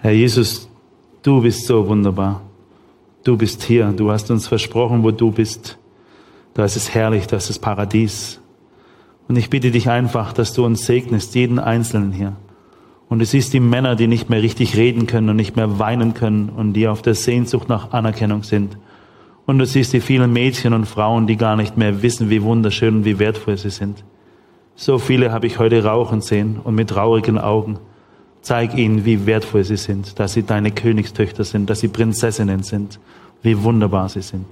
Herr Jesus, du bist so wunderbar. Du bist hier. Du hast uns versprochen, wo du bist. Da ist es herrlich, da ist es Paradies. Und ich bitte dich einfach, dass du uns segnest, jeden Einzelnen hier. Und du siehst die Männer, die nicht mehr richtig reden können und nicht mehr weinen können und die auf der Sehnsucht nach Anerkennung sind. Und du siehst die vielen Mädchen und Frauen, die gar nicht mehr wissen, wie wunderschön und wie wertvoll sie sind. So viele habe ich heute rauchen sehen und mit traurigen Augen. Zeig ihnen, wie wertvoll sie sind, dass sie deine Königstöchter sind, dass sie Prinzessinnen sind, wie wunderbar sie sind.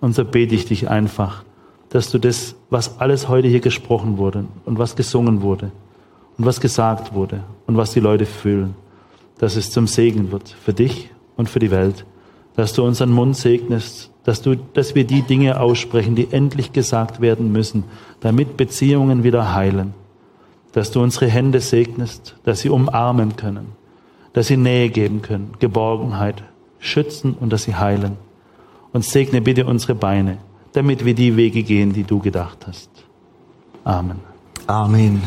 Und so bete ich dich einfach, dass du das, was alles heute hier gesprochen wurde und was gesungen wurde und was gesagt wurde und was die Leute fühlen, dass es zum Segen wird für dich und für die Welt, dass du unseren Mund segnest, dass, du, dass wir die Dinge aussprechen, die endlich gesagt werden müssen, damit Beziehungen wieder heilen. Dass du unsere Hände segnest, dass sie umarmen können, dass sie Nähe geben können, Geborgenheit, schützen und dass sie heilen. Und segne bitte unsere Beine, damit wir die Wege gehen, die du gedacht hast. Amen. Amen.